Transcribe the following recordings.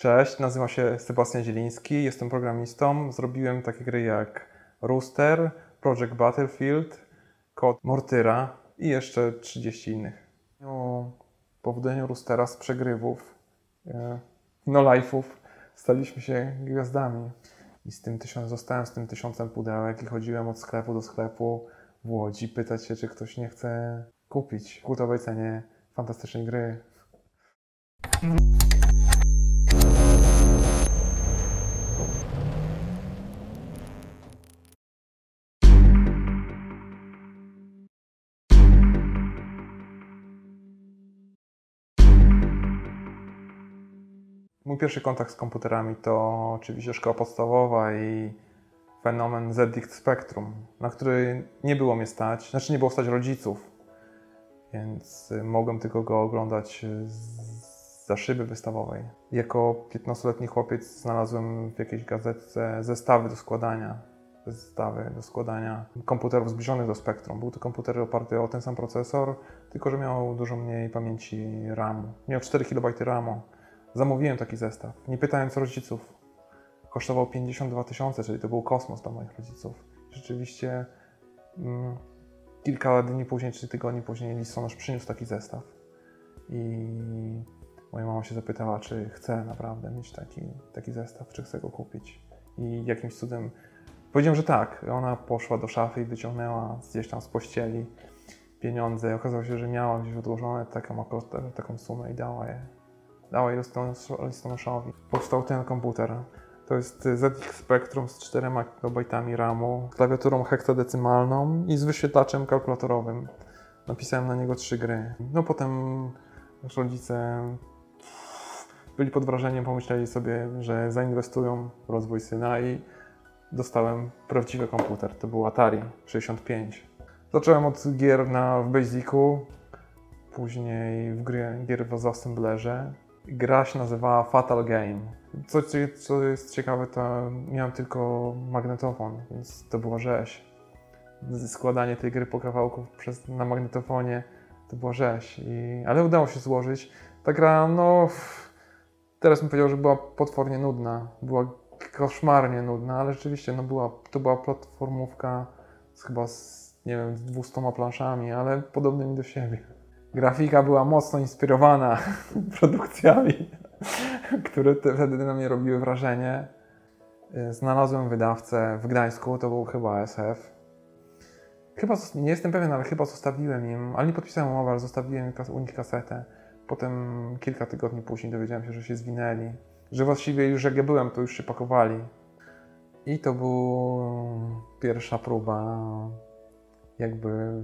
Cześć, nazywam się Sebastian Zieliński, jestem programistą. Zrobiłem takie gry jak Rooster, Project Battlefield, Code Mortyra i jeszcze 30 innych. O powodzeniu Roostera z przegrywów, e, no life'ów, staliśmy się gwiazdami. I z tym tysiąc, zostałem z tym tysiącem pudełek i chodziłem od sklepu do sklepu w Łodzi pytać się, czy ktoś nie chce kupić w kultowej cenie fantastycznej gry. Pierwszy kontakt z komputerami to oczywiście szkoła podstawowa i fenomen ZX Spectrum, na który nie było mnie stać, znaczy nie było stać rodziców, więc mogłem tylko go oglądać za szyby wystawowej. Jako 15-letni chłopiec znalazłem w jakiejś gazetce zestawy do składania, zestawy do składania komputerów zbliżonych do Spectrum. Był to komputer oparty o ten sam procesor, tylko że miał dużo mniej pamięci RAMu. Miał 4 KB RAMu. Zamówiłem taki zestaw, nie pytając rodziców. Kosztował 52 tysiące, czyli to był kosmos dla moich rodziców. Rzeczywiście mm, kilka dni później, czy tygodni później listonosz przyniósł taki zestaw. I moja mama się zapytała, czy chce naprawdę mieć taki, taki zestaw, czy chce go kupić. I jakimś cudem powiedziałem, że tak. Ona poszła do szafy i wyciągnęła gdzieś tam z pościeli pieniądze. Okazało się, że miała gdzieś odłożone taką, taką sumę i dała je dała listonoszowi. Powstał ten komputer. To jest ZX Spectrum z 4 KB RAMu, klawiaturą heksadecymalną i z wyświetlaczem kalkulatorowym. Napisałem na niego trzy gry. No potem rodzice byli pod wrażeniem, pomyśleli sobie, że zainwestują w rozwój syna i dostałem prawdziwy komputer. To był Atari 65. Zacząłem od gier na, w Basicu, później w gry, gier w Assemblerze, gra się nazywała Fatal Game. Co, co jest ciekawe, to miałem tylko magnetofon, więc to była rzeź. Składanie tej gry po kawałku przez, na magnetofonie to była rzeź. I, ale udało się złożyć. Ta gra, no, teraz bym powiedział, że była potwornie nudna. Była koszmarnie nudna, ale rzeczywiście no była, to była platformówka z chyba z, nie wiem, z 200 planszami, ale podobnymi do siebie. Grafika była mocno inspirowana produkcjami, które wtedy na mnie robiły wrażenie. Y, znalazłem wydawcę w Gdańsku, to był chyba SF. Chyba, nie jestem pewien, ale chyba zostawiłem im, ale nie podpisałem umowy, ale zostawiłem u nich kasetę. Potem kilka tygodni później dowiedziałem się, że się zwinęli. Że właściwie już jak ja byłem, to już się pakowali. I to była pierwsza próba jakby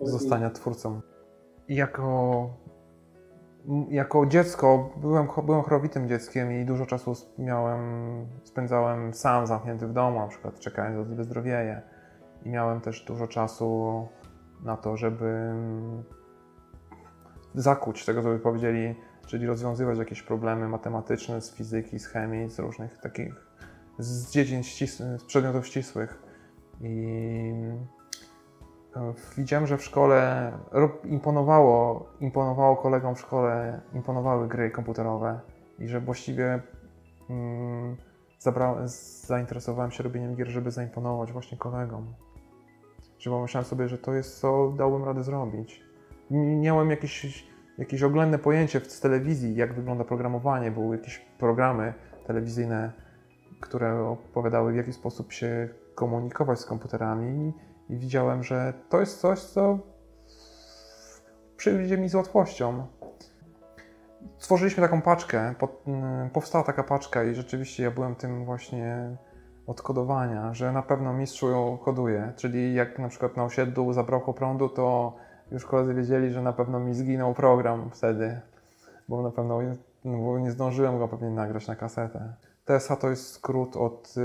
zostania twórcą. Jako, jako dziecko byłem, byłem chorowitym dzieckiem i dużo czasu miałem, spędzałem sam zamknięty w domu, na przykład czekając aż wyzdrowieje. I miałem też dużo czasu na to, żeby zakuć tego, co by powiedzieli, czyli rozwiązywać jakieś problemy matematyczne z fizyki, z chemii, z różnych takich, z dziedzin ścisłych, z przedmiotów ścisłych. I Widziałem, że w szkole imponowało, imponowało kolegom w szkole, imponowały gry komputerowe i że właściwie mm, zainteresowałem się robieniem gier, żeby zaimponować właśnie kolegom. Że pomyślałem sobie, że to jest co dałbym radę zrobić. Miałem jakieś, jakieś oględne pojęcie z telewizji, jak wygląda programowanie. Były jakieś programy telewizyjne, które opowiadały, w jaki sposób się komunikować z komputerami i widziałem, że to jest coś, co przyjdzie mi z łatwością. Stworzyliśmy taką paczkę, mm, powstała taka paczka i rzeczywiście ja byłem tym właśnie od kodowania, że na pewno mistrzu ją koduje. Czyli jak na przykład na osiedlu zabrakło prądu, to już koledzy wiedzieli, że na pewno mi zginął program wtedy, bo na pewno no, bo nie zdążyłem go pewnie nagrać na kasetę. TSA to jest skrót od y,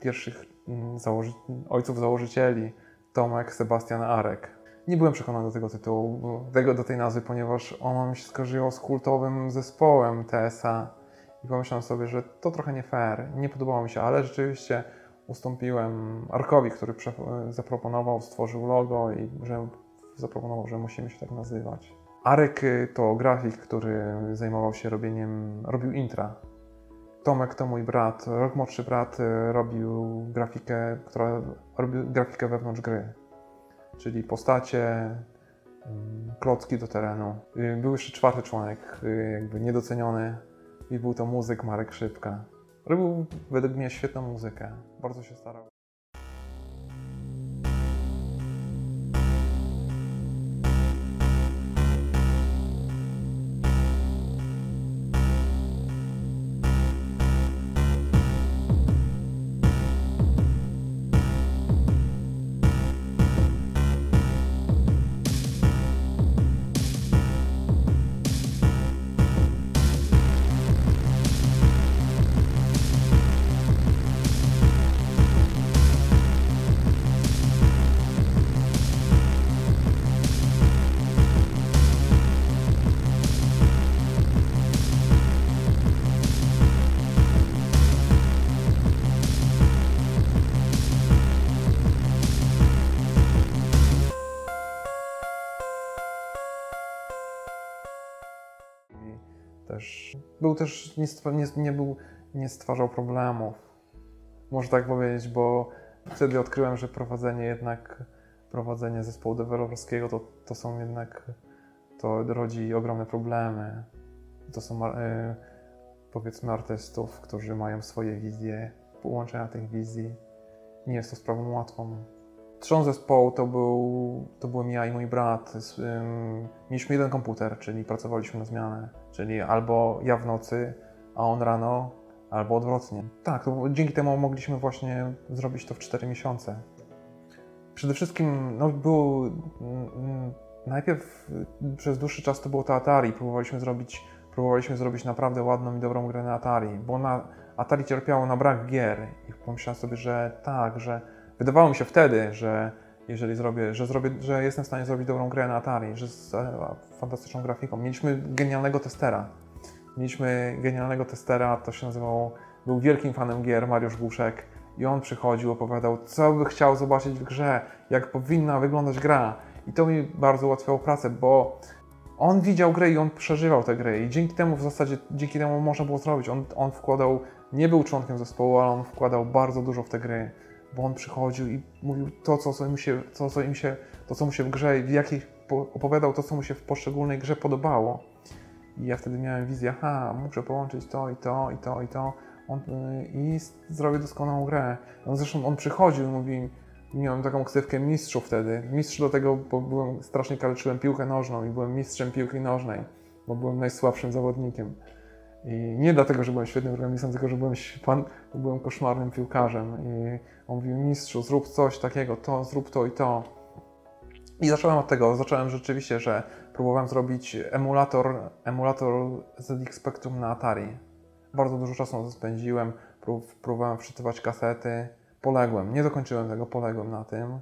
pierwszych założy ojców założycieli, Tomek, Sebastian Arek. Nie byłem przekonany do tego tytułu, tego, do tej nazwy, ponieważ ona mi się skojarzyła z kultowym zespołem TSA i pomyślałem sobie, że to trochę nie fair, nie podobało mi się, ale rzeczywiście ustąpiłem Arkowi, który zaproponował, stworzył logo i że zaproponował, że musimy się tak nazywać. Arek to grafik, który zajmował się robieniem, robił intra. Tomek to mój brat, rok młodszy brat y, robił grafikę, która robił grafikę wewnątrz gry. Czyli postacie, mm, klocki do terenu. Y, Był jeszcze czwarty członek, jakby niedoceniony i był to muzyk Marek Szybka. Robił według mnie świetną muzykę, bardzo się starał. Był też nie, stwa- nie, nie był, nie stwarzał problemów. Można tak powiedzieć, bo wtedy odkryłem, że prowadzenie jednak prowadzenie zespołu deweloperskiego to, to są jednak to rodzi ogromne problemy. To są e, powiedzmy artystów, którzy mają swoje wizje, połączenia tych wizji. Nie jest to sprawą łatwą. Trzon zespołu to, był, to byłem ja i mój brat. Mieliśmy jeden komputer, czyli pracowaliśmy na zmianę. Czyli albo ja w nocy, a on rano, albo odwrotnie. Tak, dzięki temu mogliśmy właśnie zrobić to w 4 miesiące. Przede wszystkim no, było. mm, mm, Najpierw przez dłuższy czas to było to Atari. Próbowaliśmy zrobić, próbowaliśmy zrobić naprawdę ładną i dobrą grę na Atari, bo na Atari cierpiało na brak gier. I pomyślałem sobie, że tak, że wydawało mi się wtedy, że jeżeli zrobię, że zrobię, że jestem w stanie zrobić dobrą grę na Atari, że z e, fantastyczną grafiką. Mieliśmy genialnego testera. Mieliśmy genialnego testera, to się nazywało, był wielkim fanem gier, Mariusz Głuszek. I on przychodził, opowiadał, co by chciał zobaczyć w grze, jak powinna wyglądać gra. I to mi bardzo ułatwiało pracę, bo on widział grę i on przeżywał tę grę. I dzięki temu w zasadzie, dzięki temu można było zrobić. On, on wkładał, nie był członkiem zespołu, ale on wkładał bardzo dużo w te gry bo on przychodził i mówił to, co, co, mu, się, to, co, im się, to, co mu się w grze, w jakich po- opowiadał to, co mu się w poszczególnej grze podobało. I ja wtedy miałem wizję, aha, muszę połączyć to i to i to i to on, y, i zrobię doskonałą grę. On, zresztą on przychodził i mówi, miałem taką ksywkę mistrzu wtedy. Mistrz do tego, bo byłem, strasznie kaleczyłem piłkę nożną i byłem mistrzem piłki nożnej, bo byłem najsłabszym zawodnikiem. I nie dlatego, że byłem świetnym organistą, tylko że byłem, pan, byłem koszmarnym piłkarzem. I on mówił, mistrzu, zrób coś takiego, to, zrób to i to. I zacząłem od tego, zacząłem rzeczywiście, że próbowałem zrobić emulator, emulator ZX Spectrum na Atari. Bardzo dużo czasu na to spędziłem, prób, próbowałem wczytywać kasety, poległem, nie dokończyłem tego, poległem na tym.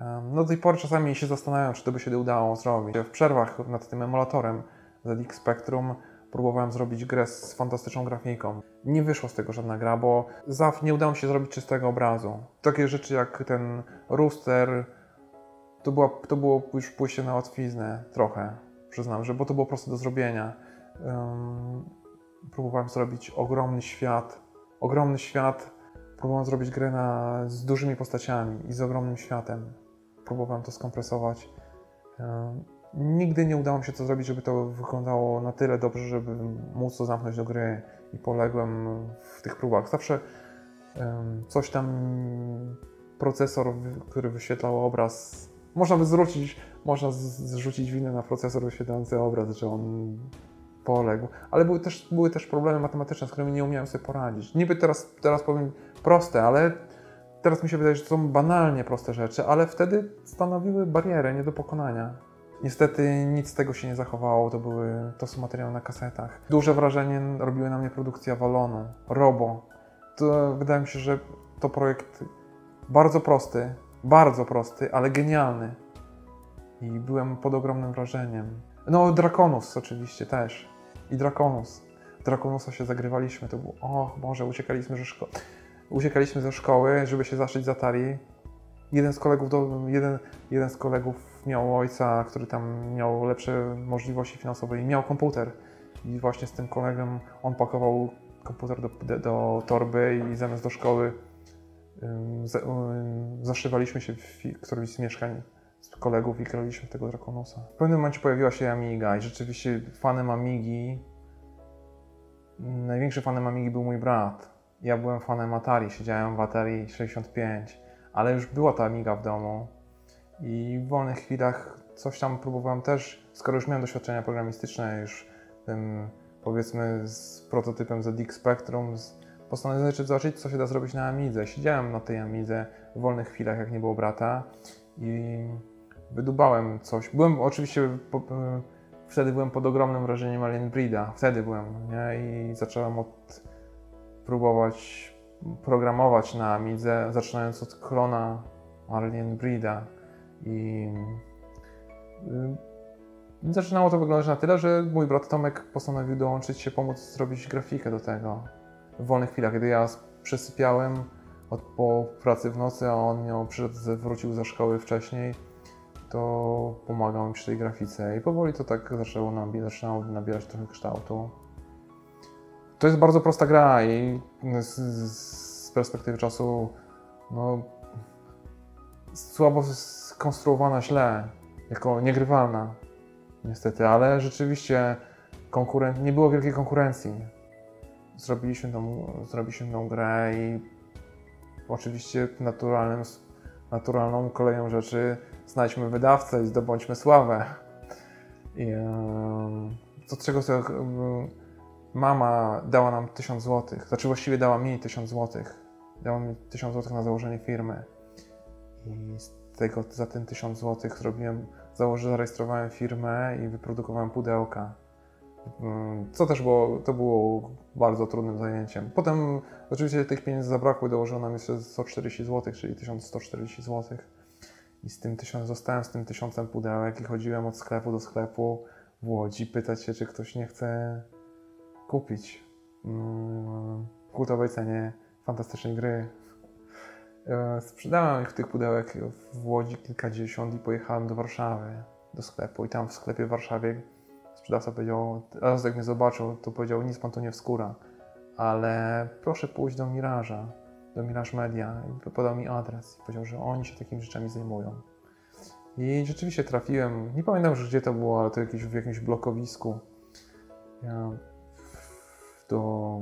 No do tej pory czasami się zastanawiam, czy to by się udało zrobić. W przerwach nad tym emulatorem ZX Spectrum próbowałem zrobić grę z fantastyczną grafiką. Nie wyszła z tego żadna gra, bo ZAW nie udało mi się zrobić czystego obrazu. Takie rzeczy jak ten rooster, to, była, to było już pójście na łatwiznę trochę, przyznam, że bo to było proste do zrobienia. Ym, próbowałem zrobić ogromny świat, ogromny świat. Próbowałem zrobić grę na, z dużymi postaciami i z ogromnym światem. Próbowałem to skompresować. Ym, Nigdy nie udało mi się to zrobić, żeby to wyglądało na tyle dobrze, żeby móc to zamknąć do gry i poległem w tych próbach. Zawsze coś tam, procesor, który wyświetlał obraz, można by zwrócić, można zrzucić winę na procesor wyświetlający obraz, że on poległ, ale były też, były też problemy matematyczne, z którymi nie umiałem sobie poradzić. Niby teraz, teraz powiem proste, ale teraz mi się wydaje, że to są banalnie proste rzeczy, ale wtedy stanowiły barierę nie do pokonania. Niestety nic z tego się nie zachowało, to, były, to są materiały na kasetach. Duże wrażenie robiły na mnie produkcja Walonu, Robo. To wydaje mi się, że to projekt bardzo prosty, bardzo prosty, ale genialny. I byłem pod ogromnym wrażeniem. No, Drakonus oczywiście też. I Drakonus. Drakonusa się zagrywaliśmy, to było, o Boże, uciekaliśmy ze szkoły. Uciekaliśmy ze szkoły, żeby się zaszyć z Atari jeden z kolegów, do, jeden, jeden z kolegów miał ojca, który tam miał lepsze możliwości finansowe i miał komputer. I właśnie z tym kolegą on pakował komputer do, do torby i zamiast do szkoły um, zaszywaliśmy się w którymś z mieszkań z kolegów i graliśmy w tego Draconusa. W pewnym momencie pojawiła się Amiga i rzeczywiście fanem Amigi, największym fanem Amigi był mój brat. Ja byłem fanem Atari, siedziałem w Atari 65, ale już była ta Amiga w domu i w wolnych chwilach coś tam próbowałem też, skoro już miałem doświadczenia programistyczne, już tym powiedzmy z prototypem ZX Spectrum, postanowiłem zobaczyć, co się da zrobić na Amidze. Siedziałem na tej Amidze w wolnych chwilach, jak nie było brata i wydubałem coś. Byłem oczywiście, po, e, wtedy byłem pod ogromnym wrażeniem Alien Breeda, wtedy byłem, nie? I zacząłem od próbować programować na Amidze, zaczynając od klona Alien Breeda i y, zaczynało to wyglądać na tyle, że mój brat Tomek postanowił dołączyć się, pomóc zrobić grafikę do tego w wolnych chwilach, kiedy ja przesypiałem od, po pracy w nocy, a on miał, przyszedł, wrócił ze szkoły wcześniej, to pomagał mi przy tej grafice. I powoli to tak zaczęło, nabi zaczynało nabierać trochę kształtu. To jest bardzo prosta gra i z, z perspektywy czasu no, słabo skonstruowana źle, jako niegrywalna niestety, ale rzeczywiście konkuren... nie było wielkiej konkurencji. Zrobiliśmy tą, zrobiliśmy tą grę i oczywiście naturalnym, naturalną koleją rzeczy znajdźmy wydawcę i zdobądźmy sławę. I, co czego sobie, mama dała nam 1000 zł, znaczy właściwie dała mi 1000 zł. Dała mi 1000 zł na założenie firmy. I z tego, za ten 1000 zł zrobiłem, założyłem, zarejestrowałem firmę i wyprodukowałem pudełka. Co też było, to było bardzo trudnym zajęciem. Potem oczywiście tych pieniędzy zabrakło i dołożono nam jeszcze 140 zł, czyli 1140 zł. I z tym tysiąc, zostałem z tym tysiącem pudełek i chodziłem od sklepu do sklepu w Łodzi pytać się, czy ktoś nie chce kupić mm, w kultowej cenie fantastycznej gry. E, sprzedałem ich tych pudełek w Łodzi kilkadziesiąt i pojechałem do Warszawy, do sklepu. I tam w sklepie w Warszawie sprzedawca powiedział, raz jak mnie zobaczył, to powiedział, nic pan to nie wskóra, ale proszę pójść do Miraża, do Mirage Media i podał mi adres i powiedział, że oni się takimi rzeczami zajmują. I rzeczywiście trafiłem, nie pamiętam już gdzie to było, ale to jakieś, w jakimś blokowisku. Ja do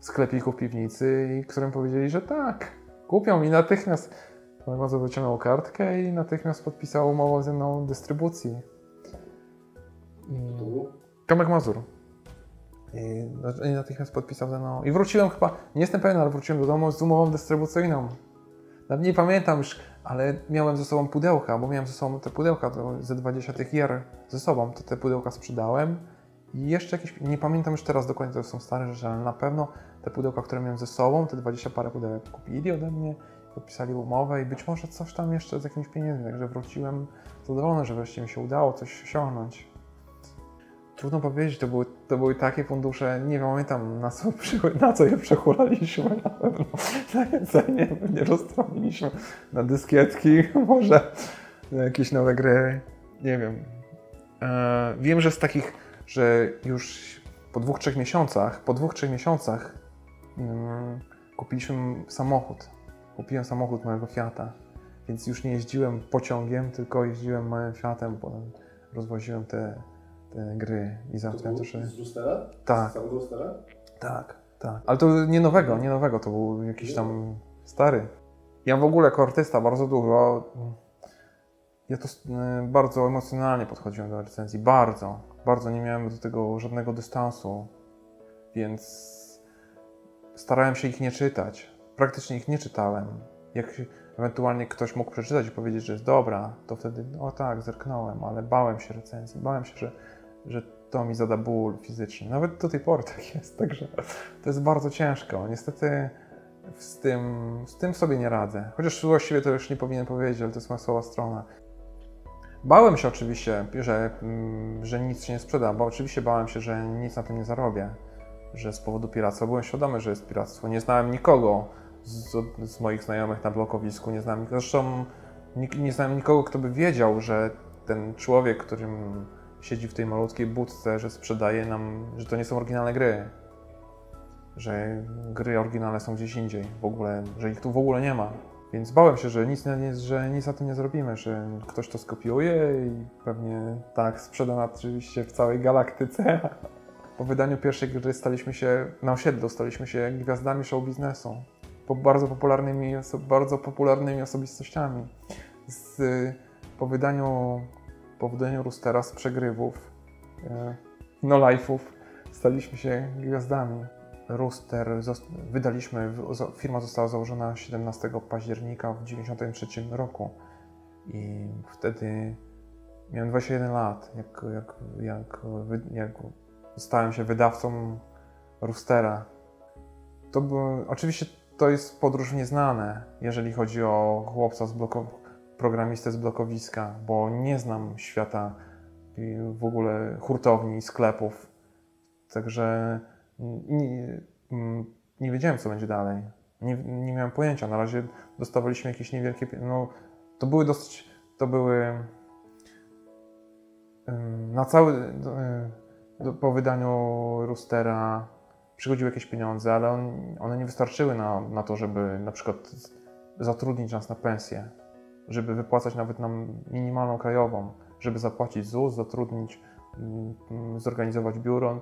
sklepików piwnicy, i którym powiedzieli, że tak, kupią i natychmiast bardzo wyciągnął kartkę i natychmiast podpisał umowę ze mną dystrybucji. I... Tomek Mazur. I, I natychmiast podpisał ze mną. I wróciłem chyba, nie jestem pewien, ale wróciłem do domu z umową dystrybucyjną. Nawet nie pamiętam już, ale miałem ze sobą pudełka, bo miałem ze sobą te pudełka, ze 20 tych gier ze sobą, to te pudełka sprzedałem i jeszcze jakieś, nie pamiętam już teraz dokładnie, to są stare rzeczy, ale na pewno te pudełka, które miałem ze sobą, te 20 parę pudełek kupili ode mnie, podpisali umowę i być może coś tam jeszcze z jakimiś pieniędzmi, także wróciłem zadowolony, że wreszcie mi się udało coś osiągnąć. Trudno powiedzieć, to były, to były takie fundusze, nie pamiętam na co, na co je przechulaliśmy na pewno. Na jedzenie nie rozstawiliśmy na dyskietki, może na jakieś nowe gry, nie wiem. Eee, wiem, że z takich że już po dwóch, trzech miesiącach, po dwóch, trzech miesiącach um, kupiliśmy samochód. Kupiłem samochód mojego Fiata, więc już nie jeździłem pociągiem, tylko jeździłem małym Fiatem, potem rozwoziłem te, te gry i załatwiałem to. że... Z Roostera? Tak. Z samego Roostera? Tak, tak. Ale to nie nowego, nie nowego, to był jakiś tam stary. Ja w ogóle jako artysta bardzo dużo. Ja to y, bardzo emocjonalnie podchodziłem do recenzji, bardzo bardzo nie miałem do tego żadnego dystansu, więc starałem się ich nie czytać. Praktycznie ich nie czytałem. Jak ewentualnie ktoś mógł przeczytać i powiedzieć, że jest dobra, to wtedy, o tak, zerknąłem, ale bałem się recenzji. Bałem się, że, że to mi zada ból fizyczny. Nawet do tej pory tak jest, także to jest bardzo ciężko. Niestety z tym, z tym sobie nie radzę. Chociaż właściwie to już nie powinien powiedzieć, ale to jest moja słaba strona. Bałem się oczywiście, że, mm, że nic się nie sprzeda, bo oczywiście bałem się, że nic na tym nie zarobię, że z powodu piractwa byłem świadomy, że jest piractwo. Nie znałem nikogo z, z moich znajomych na blokowisku, nie znam, zresztą nie, nie znam nikogo, kto by wiedział, że ten człowiek, którym siedzi w tej malutkiej budce, że sprzedaje nam, że to nie są oryginalne gry. Że gry oryginalne są gdzieś indziej, w ogóle, że ich tu w ogóle nie ma. Więc bałem się, że nic, że nic za tym nie zrobimy, że ktoś to skopiuje i pewnie tak sprzeda oczywiście w całej galaktyce. Po wydaniu pierwszej gry staliśmy się, na osiedlu staliśmy się gwiazdami show biznesu. Po bardzo popularnymi, bardzo popularnymi osobistościami. Z, po wydaniu po wydaniu Roostera z przegrywów, e, no life'ów, staliśmy się gwiazdami. Rooster wydaliśmy, firma została założona 17 października w 1993 roku i wtedy miałem 21 lat, jak, jak, jak, jak stałem się wydawcą Roostera. To było, oczywiście to jest podróż nieznane, jeżeli chodzi o chłopca z bloku, programistę z blokowiska, bo nie znam świata w ogóle hurtowni, sklepów. Także nie, nie wiedziałem, co będzie dalej. Nie, nie miałem pojęcia. Na razie dostawaliśmy jakieś niewielkie. No, to były dosyć. To były. Na cały. Po wydaniu Roostera przychodziły jakieś pieniądze, ale on, one nie wystarczyły na, na to, żeby na przykład zatrudnić nas na pensję żeby wypłacać nawet nam minimalną krajową, żeby zapłacić ZUS, zatrudnić, mm, mm, zorganizować biuro.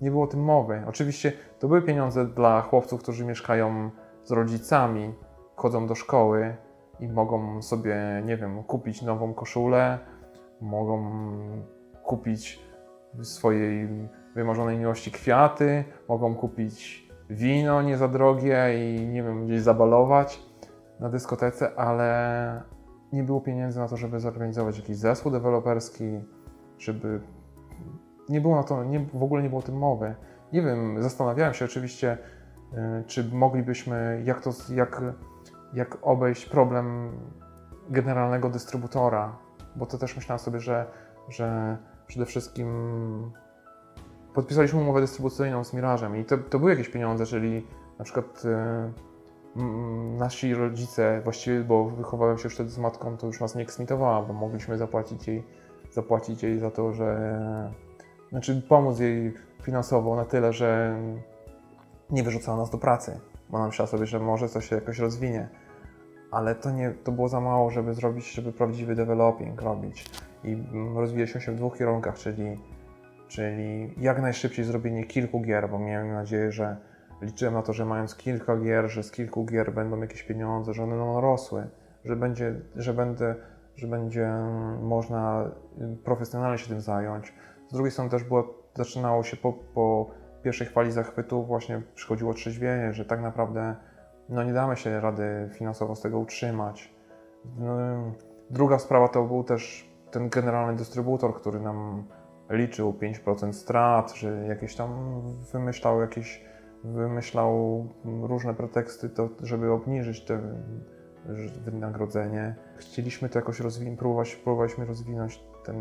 Nie było o tym mowy. Oczywiście to były pieniądze dla chłopców, którzy mieszkają z rodzicami, chodzą do szkoły i mogą sobie, nie wiem, kupić nową koszulę, mogą kupić swojej wymarzonej miłości kwiaty, mogą kupić wino nie za drogie i nie wiem, gdzieś zabalować na dyskotece, ale nie było pieniędzy na to, żeby zorganizować jakiś zespół deweloperski, żeby. Nie było na to, nie, w ogóle nie było o tym mowy. Nie wiem, zastanawiałem się oczywiście, y, czy moglibyśmy, jak, to, jak, jak obejść problem generalnego dystrybutora, bo to też myślałem sobie, że, że przede wszystkim podpisaliśmy umowę dystrybucyjną z Mirażem i to, to były jakieś pieniądze, czyli na przykład y, nasi rodzice, właściwie, bo wychowałem się już wtedy z matką, to już nas nie eksmitowała, bo mogliśmy zapłacić jej, zapłacić jej za to, że. Znaczy, pomóc jej finansowo na tyle, że nie wyrzucała nas do pracy, bo nam myślała sobie, że może coś się jakoś rozwinie. Ale to, nie, to było za mało, żeby zrobić, żeby prawdziwy developing robić. I rozwijaliśmy się w dwóch kierunkach, czyli, czyli jak najszybciej zrobienie kilku gier, bo miałem nadzieję, że liczyłem na to, że mając kilka gier, że z kilku gier będą jakieś pieniądze, że one będą rosły, że będzie, że będę, że będzie można profesjonalnie się tym zająć. Z drugiej strony też było, zaczynało się po, po pierwszej fali zachwytu właśnie przychodziło trzeźwienie, że tak naprawdę no nie damy się rady finansowo z tego utrzymać. No, druga sprawa to był też ten generalny dystrybutor, który nam liczył 5% strat, że jakieś tam wymyślał jakieś wymyślał różne preteksty, to, żeby obniżyć te wynagrodzenie. Chcieliśmy to jakoś rozwinąć, próbowaliśmy rozwinąć tę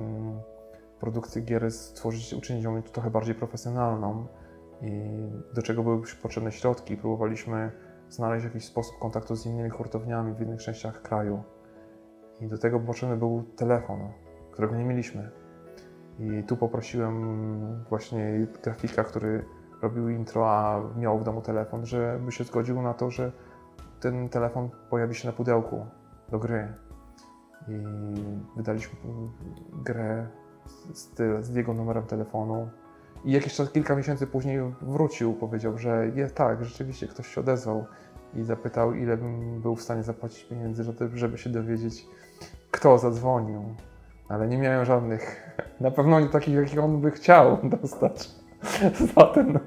produkcję gier, stworzyć, uczynić ją trochę bardziej profesjonalną i do czego były potrzebne środki. Próbowaliśmy znaleźć jakiś sposób kontaktu z innymi hurtowniami w innych częściach kraju. I do tego potrzebny był telefon, którego nie mieliśmy. I tu poprosiłem właśnie grafika, który robił intro, a miał w domu telefon, żeby się zgodził na to, że ten telefon pojawi się na pudełku do gry. I wydaliśmy grę z, z jego numerem telefonu. I jakiś czas, kilka miesięcy później wrócił, powiedział, że jest tak, rzeczywiście ktoś się odezwał i zapytał, ile bym był w stanie zapłacić pieniędzy, żeby się dowiedzieć, kto zadzwonił. Ale nie miałem żadnych, na pewno nie takich, jakich on by chciał dostać. za, ten,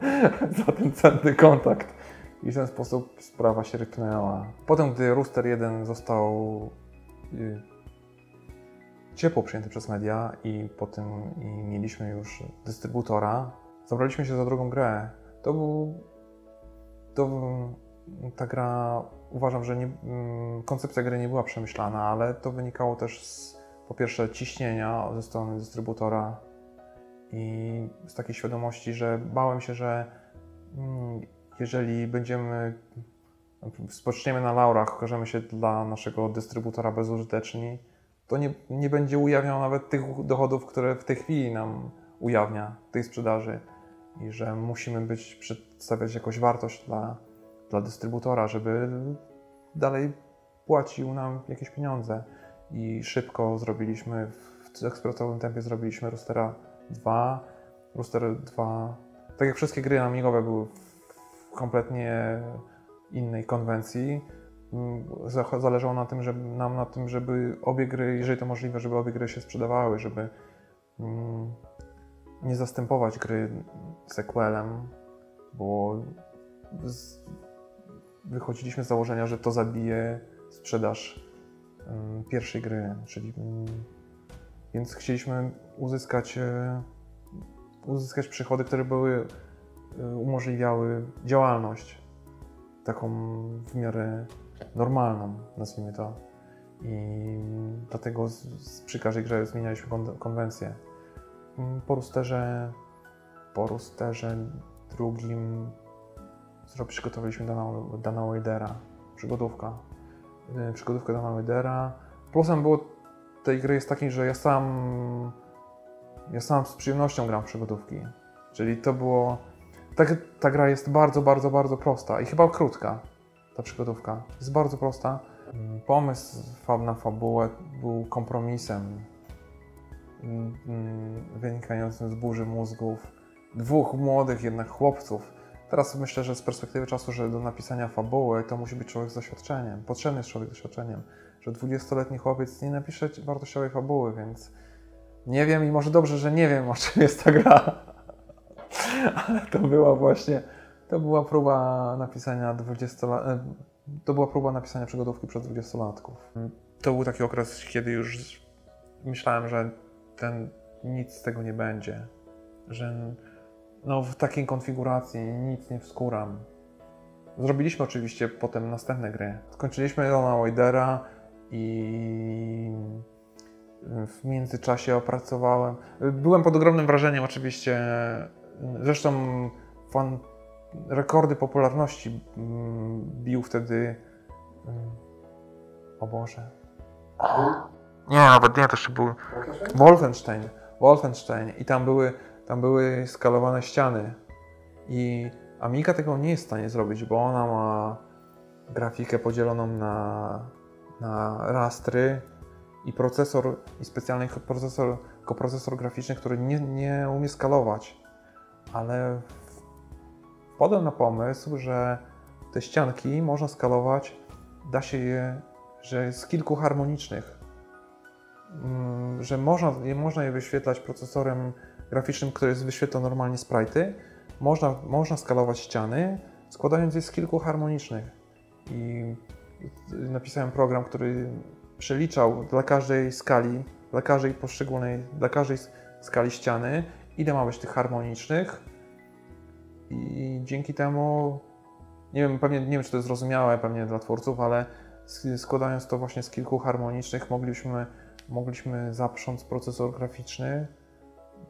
za ten cenny kontakt. I w ten sposób sprawa się rypnęła. Potem, gdy Rooster 1 został y, ciepło przyjęty przez media i potem i mieliśmy już dystrybutora, zabraliśmy się za drugą grę. To był... To, ta gra, uważam, że nie, mm, koncepcja gry nie była przemyślana, ale to wynikało też z po pierwsze ciśnienia ze strony dystrybutora i z takiej świadomości, że bałem się, że mm, jeżeli będziemy spoczniemy na laurach, okażemy się dla naszego dystrybutora bezużyteczni, to nie, nie będzie ujawniał nawet tych dochodów, które w tej chwili nam ujawnia, tej sprzedaży. I że musimy być, przedstawiać jakąś wartość dla, dla dystrybutora, żeby dalej płacił nam jakieś pieniądze. I szybko zrobiliśmy, w ekspresowym tempie zrobiliśmy Roostera 2. Rooster 2, tak jak wszystkie gry amigowe były w kompletnie innej konwencji, zależało na tym, żeby, nam na tym, żeby obie gry, jeżeli to możliwe, żeby obie gry się sprzedawały, żeby mm, nie zastępować gry sequelem, bo z, wychodziliśmy z założenia, że to zabije sprzedaż um, pierwszej gry, czyli um, więc chcieliśmy uzyskać, e, uzyskać przychody, które były e, umożliwiały działalność taką w miarę normalną, nazwijmy to. I dlatego z, z, przy każdej grze zmienialiśmy kon, konwencję. Mm, po rusterze, po rusterze drugim przygotowaliśmy Dana, Wadera, przygodówka. Y, przygodówkę Dana Wadera. Plusem było tej gry jest taki, że ja sam ja sam z przyjemnością gram w przygodówki. Czyli to było... Ta, ta gra jest bardzo, bardzo, bardzo prosta i chyba krótka, ta przygodówka. Jest bardzo prosta. Mm, pomysł na fabułę był kompromisem mm, mm, wynikającym z burzy mózgów dwóch młodych jednak chłopców. Teraz myślę, że z perspektywy czasu, że do napisania fabuły to musi być człowiek z doświadczeniem. Potrzebny jest człowiek z doświadczeniem. Że 20-letni chłopiec nie napisze wartościowej fabuły, więc nie wiem i może dobrze, że nie wiem o czym jest ta gra. Ale to była właśnie, to była próba napisania 20 lat, e, to była próba napisania przygodówki przez 20-latków. To był taki okres, kiedy już myślałem, że ten, nic z tego nie będzie. Że no, w takiej konfiguracji nic nie wskuram. Zrobiliśmy oczywiście potem następne gry. Skończyliśmy Dona Wadera i w międzyczasie opracowałem. Byłem pod ogromnym wrażeniem oczywiście. Zresztą fan, rekordy popularności mm, bił wtedy. Mm, o Boże. Nie, nawet nie, to jeszcze był Wolfenstein. Wolfenstein. I tam były, tam były skalowane ściany. I Amiga tego nie jest w stanie zrobić, bo ona ma grafikę podzieloną na, na rastry i procesor, i specjalny procesor, koprocesor graficzny, który nie, nie umie skalować. Ale wpadłem na pomysł, że te ścianki można skalować, da się je, że z kilku harmonicznych, mm, że można, można je wyświetlać procesorem graficznym, który wyświetla normalnie sprite'y, można, można skalować ściany, składając je z kilku harmonicznych. I napisałem program, który przeliczał dla każdej skali, dla każdej poszczególnej, dla każdej skali ściany, ile ma być tych harmonicznych. I dzięki temu, nie wiem, pewnie, nie wiem, czy to jest zrozumiałe pewnie dla twórców, ale składając to właśnie z kilku harmonicznych, mogliśmy, mogliśmy zaprząc procesor graficzny,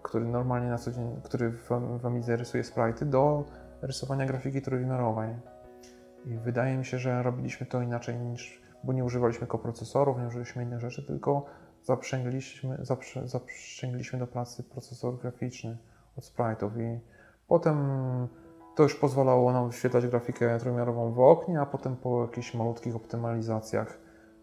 który normalnie na co dzień, który w, w Amidze rysuje sprite, do rysowania grafiki trójwymiarowej. I wydaje mi się, że robiliśmy to inaczej niż, bo nie używaliśmy koprocesorów, nie używaliśmy innych rzeczy, tylko zaprzęgliśmy, zaprzęgliśmy do pracy procesor graficzny od sprite'ów i potem to już pozwalało nam wyświetlać grafikę trójwymiarową w oknie, a potem po jakichś malutkich optymalizacjach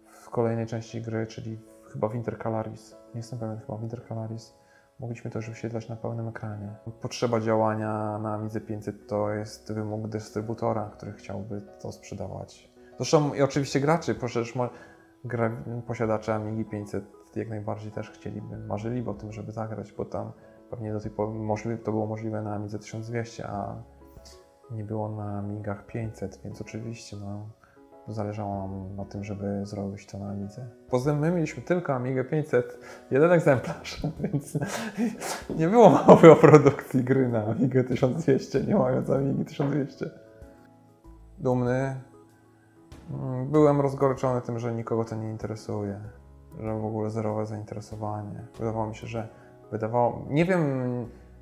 w kolejnej części gry, czyli chyba w Intercalaris, nie jestem pewien, chyba w Intercalaris, mogliśmy to już wyświetlać na pełnym ekranie. Potrzeba działania na Amidze 500 to jest wymóg dystrybutora, który chciałby to sprzedawać. Zresztą i oczywiście graczy, przecież posiadacze Amigi 500 jak najbardziej też chcieliby, marzyliby o tym, żeby zagrać, bo tam pewnie do tej pory to było możliwe na Amidze 1200, a nie było na Amigach 500, więc oczywiście no, zależało nam na tym, żeby zrobić to na Amidze. Poza tym my mieliśmy tylko Amigę 500, jeden egzemplarz, więc nie było mowy o produkcji gry na Amigę 1200, nie mając Amigi 1200. Dumny. Mm, byłem rozgoryczony tym, że nikogo to nie interesuje, że w ogóle zerowe zainteresowanie. Wydawało mi się, że wydawało... Nie wiem,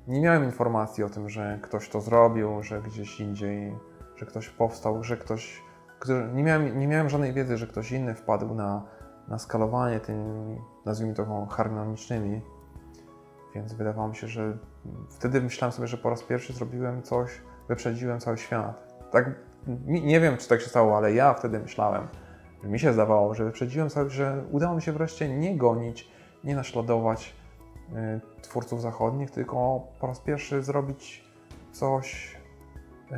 nie miałem informacji o tym, że ktoś to zrobił, że gdzieś indziej, że ktoś powstał, że ktoś nie, miałem, nie miałem żadnej wiedzy, że ktoś inny wpadł na, na skalowanie tymi, nazwijmy to harmonicznymi, więc wydawało mi się, że wtedy myślałem sobie, że po raz pierwszy zrobiłem coś, wyprzedziłem cały świat. Tak, nie wiem, czy tak się stało, ale ja wtedy myślałem, że mi się zdawało, że wyprzedziłem cały, że udało mi się wreszcie nie gonić, nie naśladować twórców zachodnich, tylko po raz pierwszy zrobić coś, y,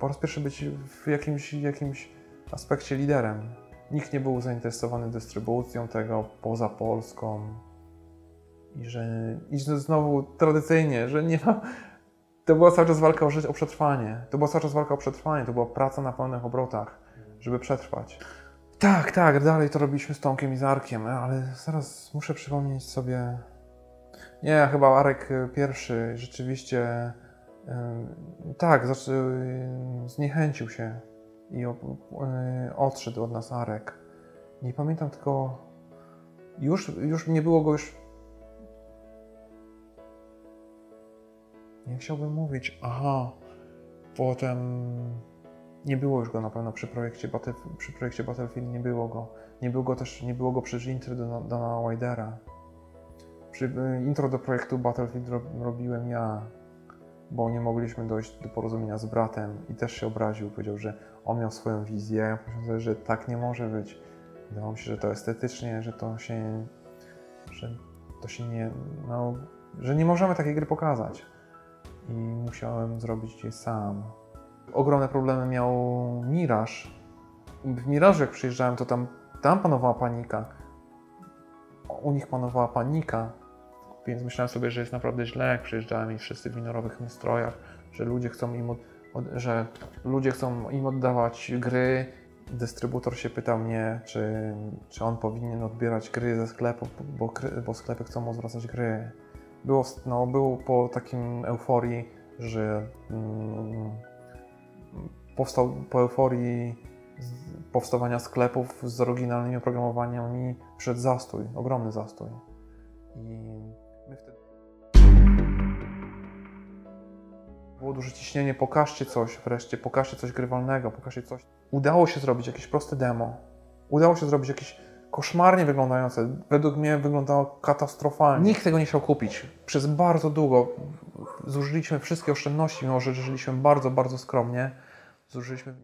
po raz pierwszy być w jakimś, jakimś aspekcie liderem. Nikt nie był zainteresowany dystrybucją tego poza Polską. I że i znowu tradycyjnie, że nie ma. To była cały czas walka o życie, o przetrwanie. To była cały czas walka o przetrwanie, to była praca na pełnych obrotach, żeby przetrwać. Tak, tak, dalej to robiliśmy z Tomkiem i z Arkiem, ale zaraz muszę przypomnieć sobie. Nie, chyba Arek pierwszy rzeczywiście yy, tak, znaczy, zniechęcił się i yy, odszedł od nas Arek. Nie pamiętam tylko. Już, już nie było go już Nie chciałbym mówić, aha, potem nie było już go na pewno przy projekcie, Battle, przy projekcie Battlefield, nie było go. Nie było go też, nie było go przy intro do Dona Widera. Przy y, intro do projektu Battlefield robiłem ja, bo nie mogliśmy dojść do porozumienia z bratem i też się obraził, powiedział, że on miał swoją wizję, ja powiedziałem, że tak nie może być. Wydawało mi się, że to estetycznie, że to się, że to się nie, no, że nie możemy takiej gry pokazać i musiałem zrobić je sam. Ogromne problemy miał Miraż. W Mirażu jak przyjeżdżałem, to tam, tam panowała panika. U nich panowała panika, więc myślałem sobie, że jest naprawdę źle, jak przyjeżdżałem i wszyscy w minorowych strojach, że ludzie chcą im, od, od, że ludzie chcą im oddawać gry. Dystrybutor się pytał mnie, czy, czy on powinien odbierać gry ze sklepu, bo, bo sklepy chcą odwracać gry było, no, było po takim euforii, że mm, powstał po euforii powstawania sklepów z oryginalnymi oprogramowaniami przed zastój, ogromny zastój. I my wtedy... Było duże ciśnienie, pokażcie coś wreszcie, pokażcie coś grywalnego, pokażcie coś. Udało się zrobić jakieś proste demo. Udało się zrobić jakieś koszmarnie wyglądające. Według mnie wyglądało katastrofalnie. Nikt tego nie chciał kupić. Przez bardzo długo zużyliśmy wszystkie oszczędności, mimo że żyliśmy bardzo, bardzo skromnie. Zużyliśmy